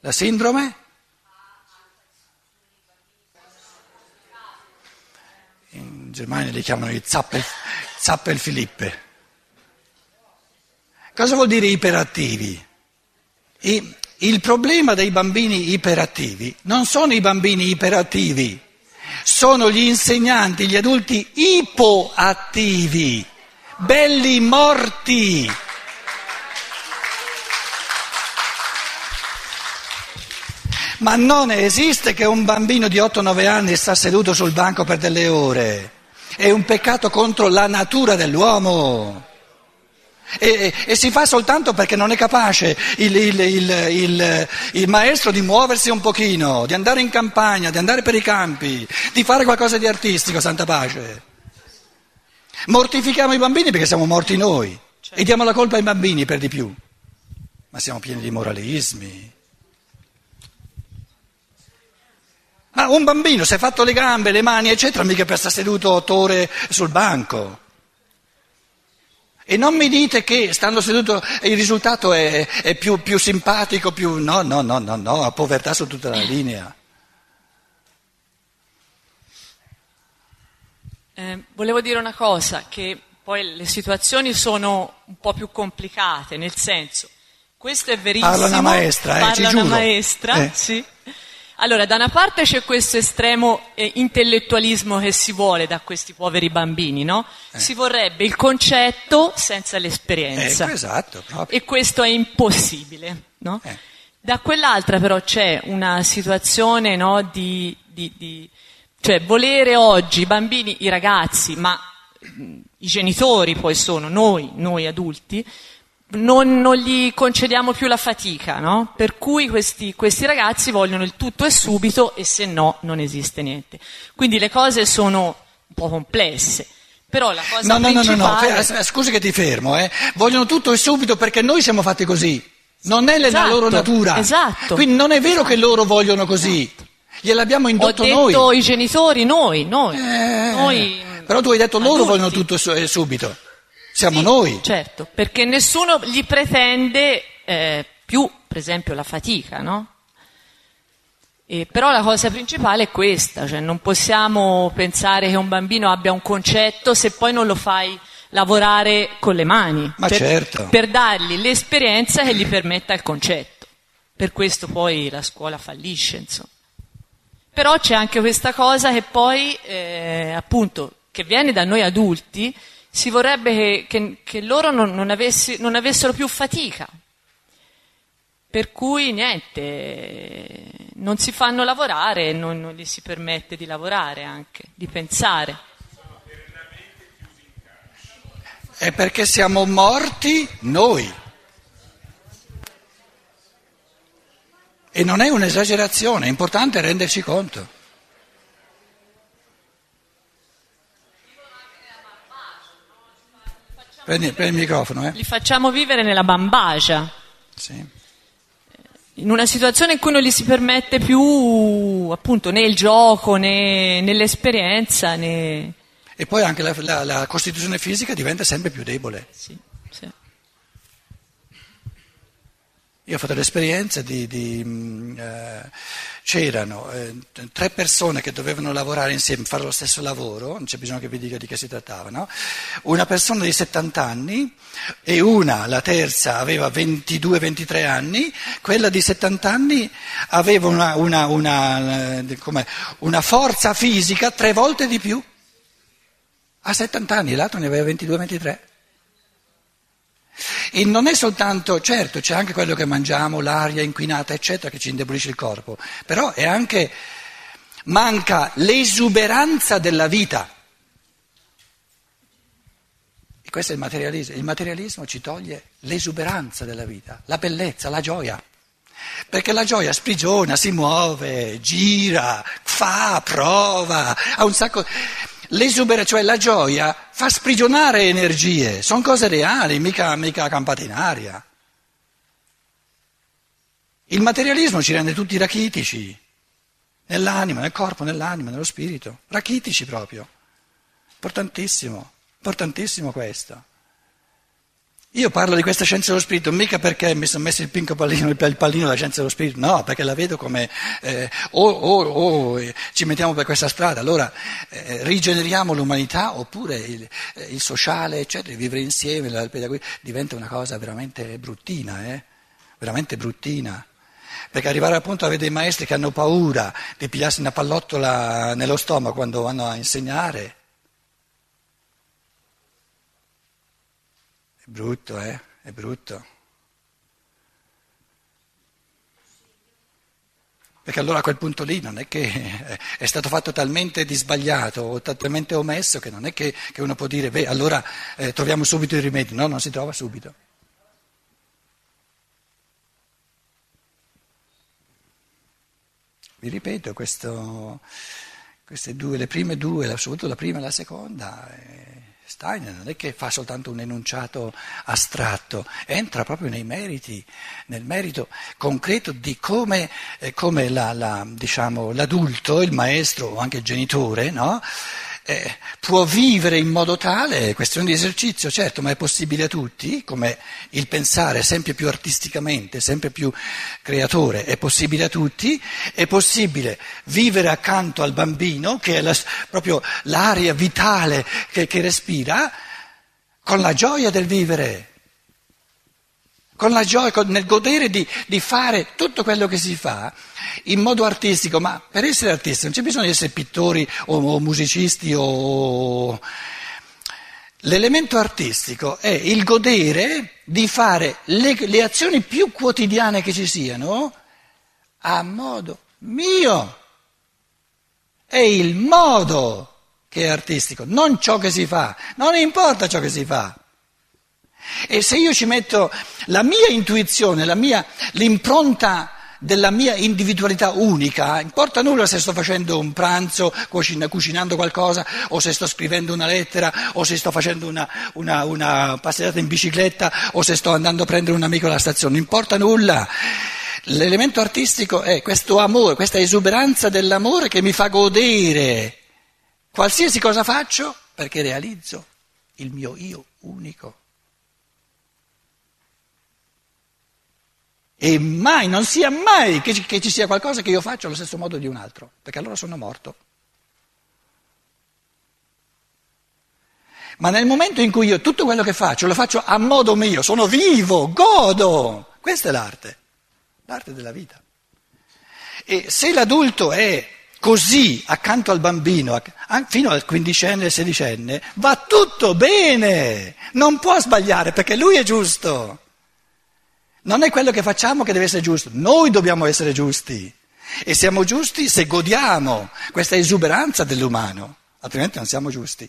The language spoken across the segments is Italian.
La sindrome? In Germania li chiamano i Zappel, Zappelfilippe. Cosa vuol dire iperattivi? I, il problema dei bambini iperattivi non sono i bambini iperattivi, sono gli insegnanti, gli adulti ipoattivi, belli morti. Ma non esiste che un bambino di 8-9 anni sta seduto sul banco per delle ore. È un peccato contro la natura dell'uomo. E, e, si fa soltanto perché non è capace il, il, il, il, maestro di muoversi un pochino, di andare in campagna, di andare per i campi, di fare qualcosa di artistico, santa pace. Mortifichiamo i bambini perché siamo morti noi e diamo la colpa ai bambini per di più. Ma siamo pieni di moralismi. Ma un bambino si è fatto le gambe, le mani, eccetera, mica per stare seduto otto ore sul banco. E non mi dite che stando seduto il risultato è, è più, più, simpatico, più... No, no, no, no, no, a povertà su tutta la linea. Eh, volevo dire una cosa, che poi le situazioni sono un po' più complicate, nel senso, questo è verissimo. Parla una maestra, eh, parla una maestra, eh. sì. Allora, da una parte c'è questo estremo eh, intellettualismo che si vuole da questi poveri bambini, no? Eh. Si vorrebbe il concetto senza l'esperienza. Ecco, esatto, e questo è impossibile, no? Eh. Da quell'altra però c'è una situazione no, di, di, di, cioè volere oggi i bambini, i ragazzi, ma i genitori poi sono noi, noi adulti, non, non, gli concediamo più la fatica, no? Per cui questi, questi, ragazzi vogliono il tutto e subito e se no non esiste niente. Quindi le cose sono un po' complesse. Però la cosa no, principale... No, no, no, no, scusi che ti fermo, eh. Vogliono tutto e subito perché noi siamo fatti così. Non è esatto, la loro natura. Esatto. Quindi non è vero che loro vogliono così. Esatto. Gliel'abbiamo indotto noi. Ho detto noi. i genitori, noi, noi. Eh, noi però tu hai detto adulti. loro vogliono tutto e subito. Siamo sì, noi. Certo, perché nessuno gli pretende eh, più, per esempio, la fatica, no? E però la cosa principale è questa, cioè non possiamo pensare che un bambino abbia un concetto se poi non lo fai lavorare con le mani. Ma per, certo. Per dargli l'esperienza che gli permetta il concetto. Per questo poi la scuola fallisce, insomma. Però c'è anche questa cosa che poi, eh, appunto, che viene da noi adulti, si vorrebbe che, che, che loro non, non, avessi, non, avessero più fatica. Per cui niente, non si fanno lavorare, non, non gli si permette di lavorare anche, di pensare. È perché siamo morti noi. E non è un'esagerazione, è importante renderci conto. Prendi, prendi il microfono, eh. Li facciamo vivere nella bambagia. Sì. In una situazione in cui non gli si permette più, appunto, né il gioco né, né l'esperienza né... E poi anche la, la, la costituzione fisica diventa sempre più debole. Sì, sì. Io ho fatto l'esperienza di, di mm, eh, c'erano eh, tre persone che dovevano lavorare insieme, fare lo stesso lavoro, non c'è bisogno che vi dica di che si trattava, no? Una persona di 70 anni e una, la terza, aveva 22-23 anni, quella di 70 anni aveva una, una, una, eh, una forza fisica tre volte di più. A 70 anni, l'altro ne aveva 22-23. E non è soltanto, certo, c'è anche quello che mangiamo, l'aria inquinata, eccetera, che ci indebolisce il corpo, però è anche, manca l'esuberanza della vita. E questo è il materialismo. Il materialismo ci toglie l'esuberanza della vita, la bellezza, la gioia. Perché la gioia sprigiona, si muove, gira, fa, prova, ha un sacco. L'esuberanza, cioè la gioia, fa sprigionare energie, sono cose reali, mica, mica campate in aria. Il materialismo ci rende tutti rachitici, nell'anima, nel corpo, nell'anima, nello spirito, rachitici proprio. Importantissimo, importantissimo questo. Io parlo di questa scienza dello spirito mica perché mi sono messo il pinco pallino, il pallino della scienza dello spirito, no, perché la vedo come eh, o, o, o eh, ci mettiamo per questa strada, allora eh, rigeneriamo l'umanità oppure il, eh, il, sociale, eccetera, vivere insieme, la pedagogia diventa una cosa veramente bruttina, eh? veramente bruttina. Perché arrivare appunto a vedere maestri che hanno paura di pigliarsi una pallottola nello stomaco quando vanno a insegnare. È brutto, eh? È brutto. Perché allora a quel punto lì non è che è stato fatto talmente di sbagliato o talmente omesso che non è che, che uno può dire, beh, allora eh, troviamo subito il rimedio. No, non si trova subito. Vi ripeto, questo, queste due, le prime due, soprattutto la prima e la seconda. Eh, Steiner non è che fa soltanto un enunciato astratto, entra proprio nei meriti, nel merito concreto di come, eh, come la, la, diciamo, l'adulto, il maestro o anche il genitore, no? Eh, può vivere in modo tale, è questione di esercizio, certo, ma è possibile a tutti, come il pensare sempre più artisticamente, sempre più creatore, è possibile a tutti, è possibile vivere accanto al bambino, che è la, proprio l'aria vitale che, che respira, con la gioia del vivere con la gioia, con, nel godere di, di, fare tutto quello che si fa in modo artistico, ma per essere artisti non c'è bisogno di essere pittori o, o musicisti o... L'elemento artistico è il godere di fare le, le azioni più quotidiane che ci siano a modo mio. È il modo che è artistico, non ciò che si fa, non importa ciò che si fa. E se io ci metto la mia intuizione, la mia, l'impronta della mia individualità unica, importa nulla se sto facendo un pranzo, cucinando qualcosa, o se sto scrivendo una lettera, o se sto facendo una, una, una passeggiata in bicicletta, o se sto andando a prendere un amico alla stazione, non importa nulla. L'elemento artistico è questo amore, questa esuberanza dell'amore che mi fa godere qualsiasi cosa faccio perché realizzo il mio io unico. E mai, non sia mai che che ci sia qualcosa che io faccio allo stesso modo di un altro, perché allora sono morto. Ma nel momento in cui io tutto quello che faccio lo faccio a modo mio, sono vivo, godo, questa è l'arte, l'arte della vita. E se l'adulto è così accanto al bambino, fino al quindicenne, sedicenne, va tutto bene, non può sbagliare perché lui è giusto. Non è quello che facciamo che deve essere giusto, noi dobbiamo essere giusti. E siamo giusti se godiamo questa esuberanza dell'umano, altrimenti non siamo giusti.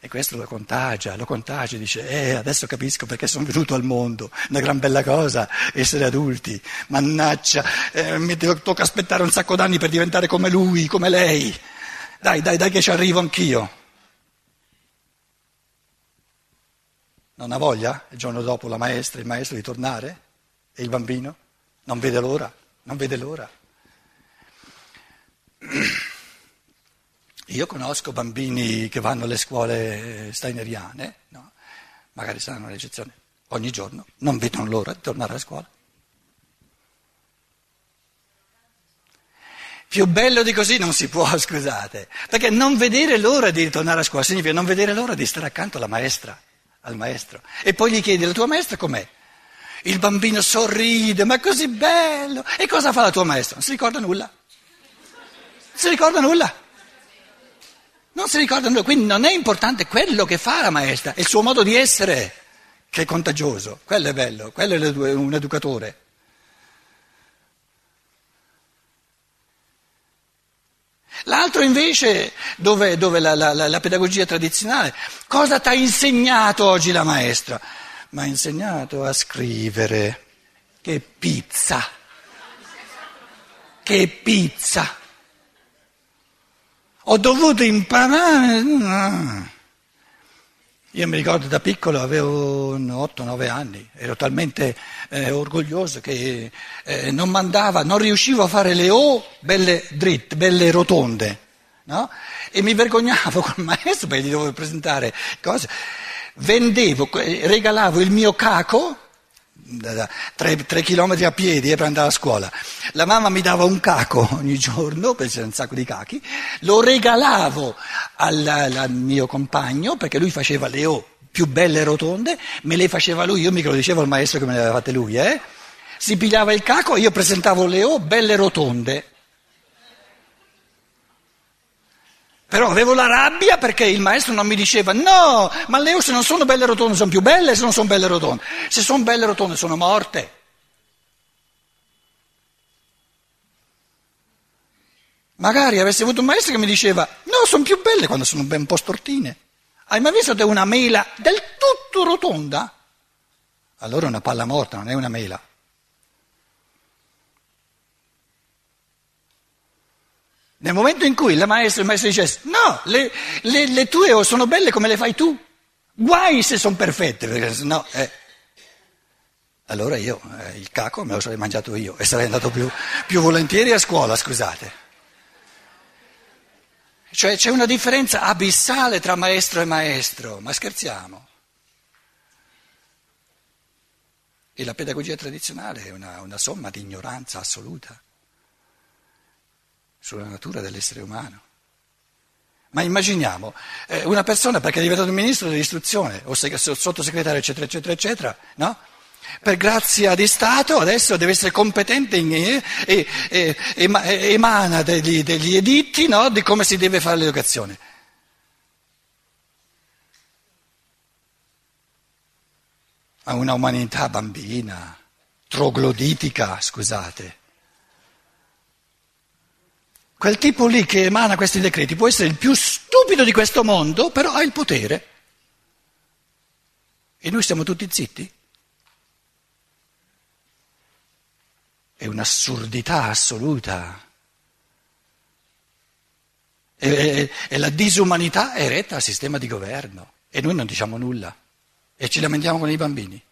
E questo lo contagia, lo contagia, dice, eh, adesso capisco perché sono venuto al mondo, una gran bella cosa essere adulti, mannaggia, eh, mi tocca aspettare un sacco d'anni per diventare come lui, come lei. Dai, dai, dai che ci arrivo anch'io. Non ha voglia il giorno dopo la maestra, il maestro di tornare? E il bambino? Non vede l'ora, non vede l'ora. Io conosco bambini che vanno alle scuole steineriane, no? magari saranno le lezioni ogni giorno, non vedono l'ora di tornare a scuola. Più bello di così non si può, scusate, perché non vedere l'ora di tornare a scuola significa non vedere l'ora di stare accanto alla maestra al maestro. E poi gli chiedi, la tua maestra com'è? Il bambino sorride, ma è così bello. E cosa fa la tua maestra? Non si ricorda nulla. Non si ricorda nulla. Non si ricorda nulla. Quindi non è importante quello che fa la maestra, è il suo modo di essere che è contagioso. Quello è bello, quello è un educatore. L'altro invece, dove, dove la, la, la, pedagogia tradizionale, cosa ti ha insegnato oggi la maestra? Mi ha insegnato a scrivere. Che pizza! Che pizza! Ho dovuto imparare. Io mi ricordo da piccolo, avevo 8-9 anni, ero talmente eh, orgoglioso che eh, non mandava, non riuscivo a fare le O belle dritte, belle rotonde, no? E mi vergognavo col maestro perché gli dovevo presentare cose. vendevo, regalavo il mio caco, tre, tre chilometri a piedi eh, per andare a scuola, la mamma mi dava un caco ogni giorno, perché c'era un sacco di cachi, lo regalavo al, al mio compagno perché lui faceva le O più belle e rotonde, me le faceva lui, io mica lo dicevo al maestro che me le aveva fatte lui, eh? si pigliava il caco e io presentavo le O belle e rotonde. Però avevo la rabbia perché il maestro non mi diceva no, ma le O se non sono belle rotonde sono più belle se non sono belle rotonde. Se sono belle rotonde sono morte. Magari avessi avuto un maestro che mi diceva no, sono più belle quando sono ben un po' stortine. Hai mai visto una mela del tutto rotonda? Allora è una palla morta, non è una mela. Nel momento in cui il maestro, il maestro dice no, le, le, le, tue sono belle come le fai tu, guai se sono perfette, perché no, eh. allora io eh, il caco me lo sarei mangiato io e sarei andato più, più volentieri a scuola, scusate. Cioè c'è una differenza abissale tra maestro e maestro, ma scherziamo. E la pedagogia tradizionale è una, una somma di ignoranza assoluta sulla natura dell'essere umano. Ma immaginiamo eh, una persona perché è diventato ministro dell'istruzione o sottosegretario eccetera eccetera eccetera, no? Per grazia di Stato adesso deve essere competente eh, e, e, e, emana degli, degli editti no, di come si deve fare l'educazione. A una umanità bambina, trogloditica, scusate. Quel tipo lì che emana questi decreti può essere il più stupido di questo mondo, però ha il potere. E noi stiamo tutti zitti? È un'assurdità assoluta. E, e, e la disumanità è retta al sistema di governo. E noi non diciamo nulla. E ci lamentiamo con i bambini.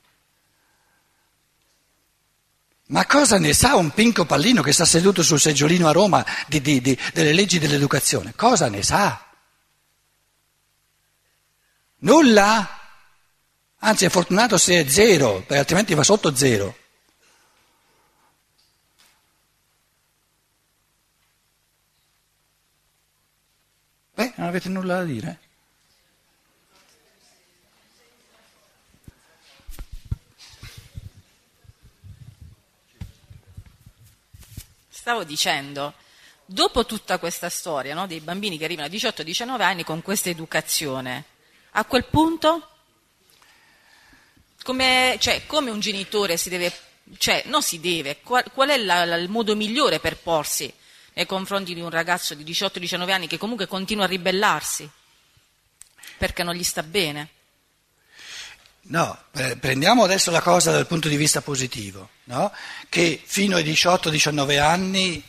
Ma cosa ne sa un Pinco Pallino che sta seduto sul seggiolino a Roma di, di, di, delle leggi dell'educazione? Cosa ne sa? Nulla? Anzi è fortunato se è zero, perché altrimenti va sotto zero. Beh, non avete nulla da dire? Stavo dicendo, dopo tutta questa storia no, dei bambini che arrivano a 18-19 anni con questa educazione, a quel punto come, cioè, come un genitore si deve, cioè non si deve, qual, qual è la, la, il modo migliore per porsi nei confronti di un ragazzo di 18-19 anni che comunque continua a ribellarsi perché non gli sta bene? No, prendiamo adesso la cosa dal punto di vista positivo, no? che fino ai 18-19 anni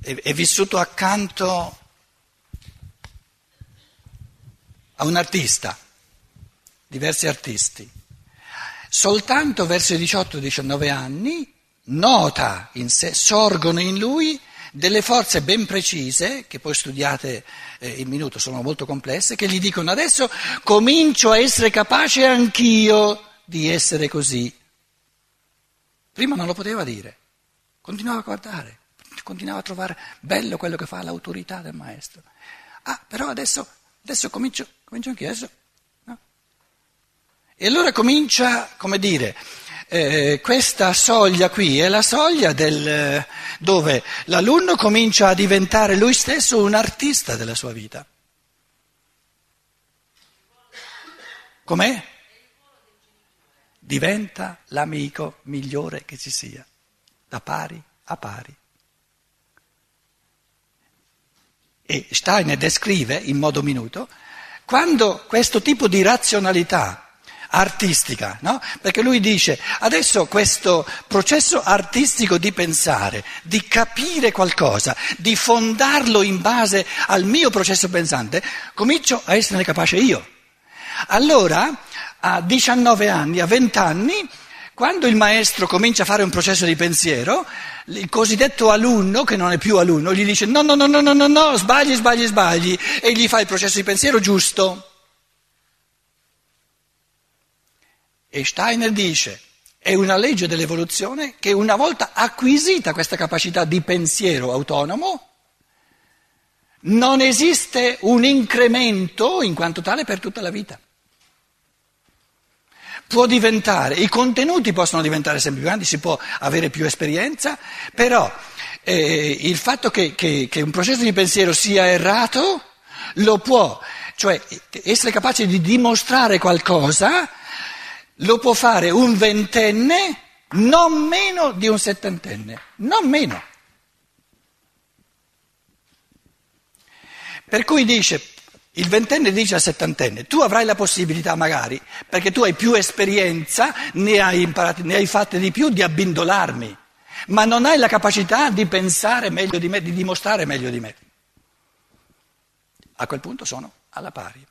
è, è vissuto accanto a un artista, diversi artisti. Soltanto verso i 18-19 anni nota in sé, sorgono in lui delle forze ben precise, che poi studiate eh, in minuto, sono molto complesse, che gli dicono adesso comincio a essere capace anch'io di essere così. Prima non lo poteva dire, continuava a guardare, continuava a trovare bello quello che fa l'autorità del maestro. Ah, però adesso, adesso comincio, comincio anch'io, adesso, no? E allora comincia, come dire, eh, questa soglia qui è la soglia del, dove l'alunno comincia a diventare lui stesso un artista della sua vita. Com'è? Diventa l'amico migliore che ci sia, da pari a pari. E Steiner descrive in modo minuto quando questo tipo di razionalità artistica, no? Perché lui dice, adesso questo processo artistico di pensare, di capire qualcosa, di fondarlo in base al mio processo pensante, comincio a esserne capace io. Allora, a 19 anni, a 20 anni, quando il maestro comincia a fare un processo di pensiero, il cosiddetto alunno, che non è più alunno, gli dice no, no, no, no, no, no, no, sbagli, sbagli, sbagli, e gli fa il processo di pensiero giusto. E Steiner dice, è una legge dell'evoluzione che una volta acquisita questa capacità di pensiero autonomo, non esiste un incremento in quanto tale per tutta la vita. Può diventare, i contenuti possono diventare sempre più grandi, si può avere più esperienza, però eh, il fatto che, che, che un processo di pensiero sia errato lo può, cioè essere capace di dimostrare qualcosa, lo può fare un ventenne non meno di un settantenne, non meno. Per cui dice, il ventenne dice al settantenne, tu avrai la possibilità magari, perché tu hai più esperienza, ne hai imparate, ne hai fatte di più, di abbindolarmi, ma non hai la capacità di pensare meglio di me, di dimostrare meglio di me. A quel punto sono alla pari.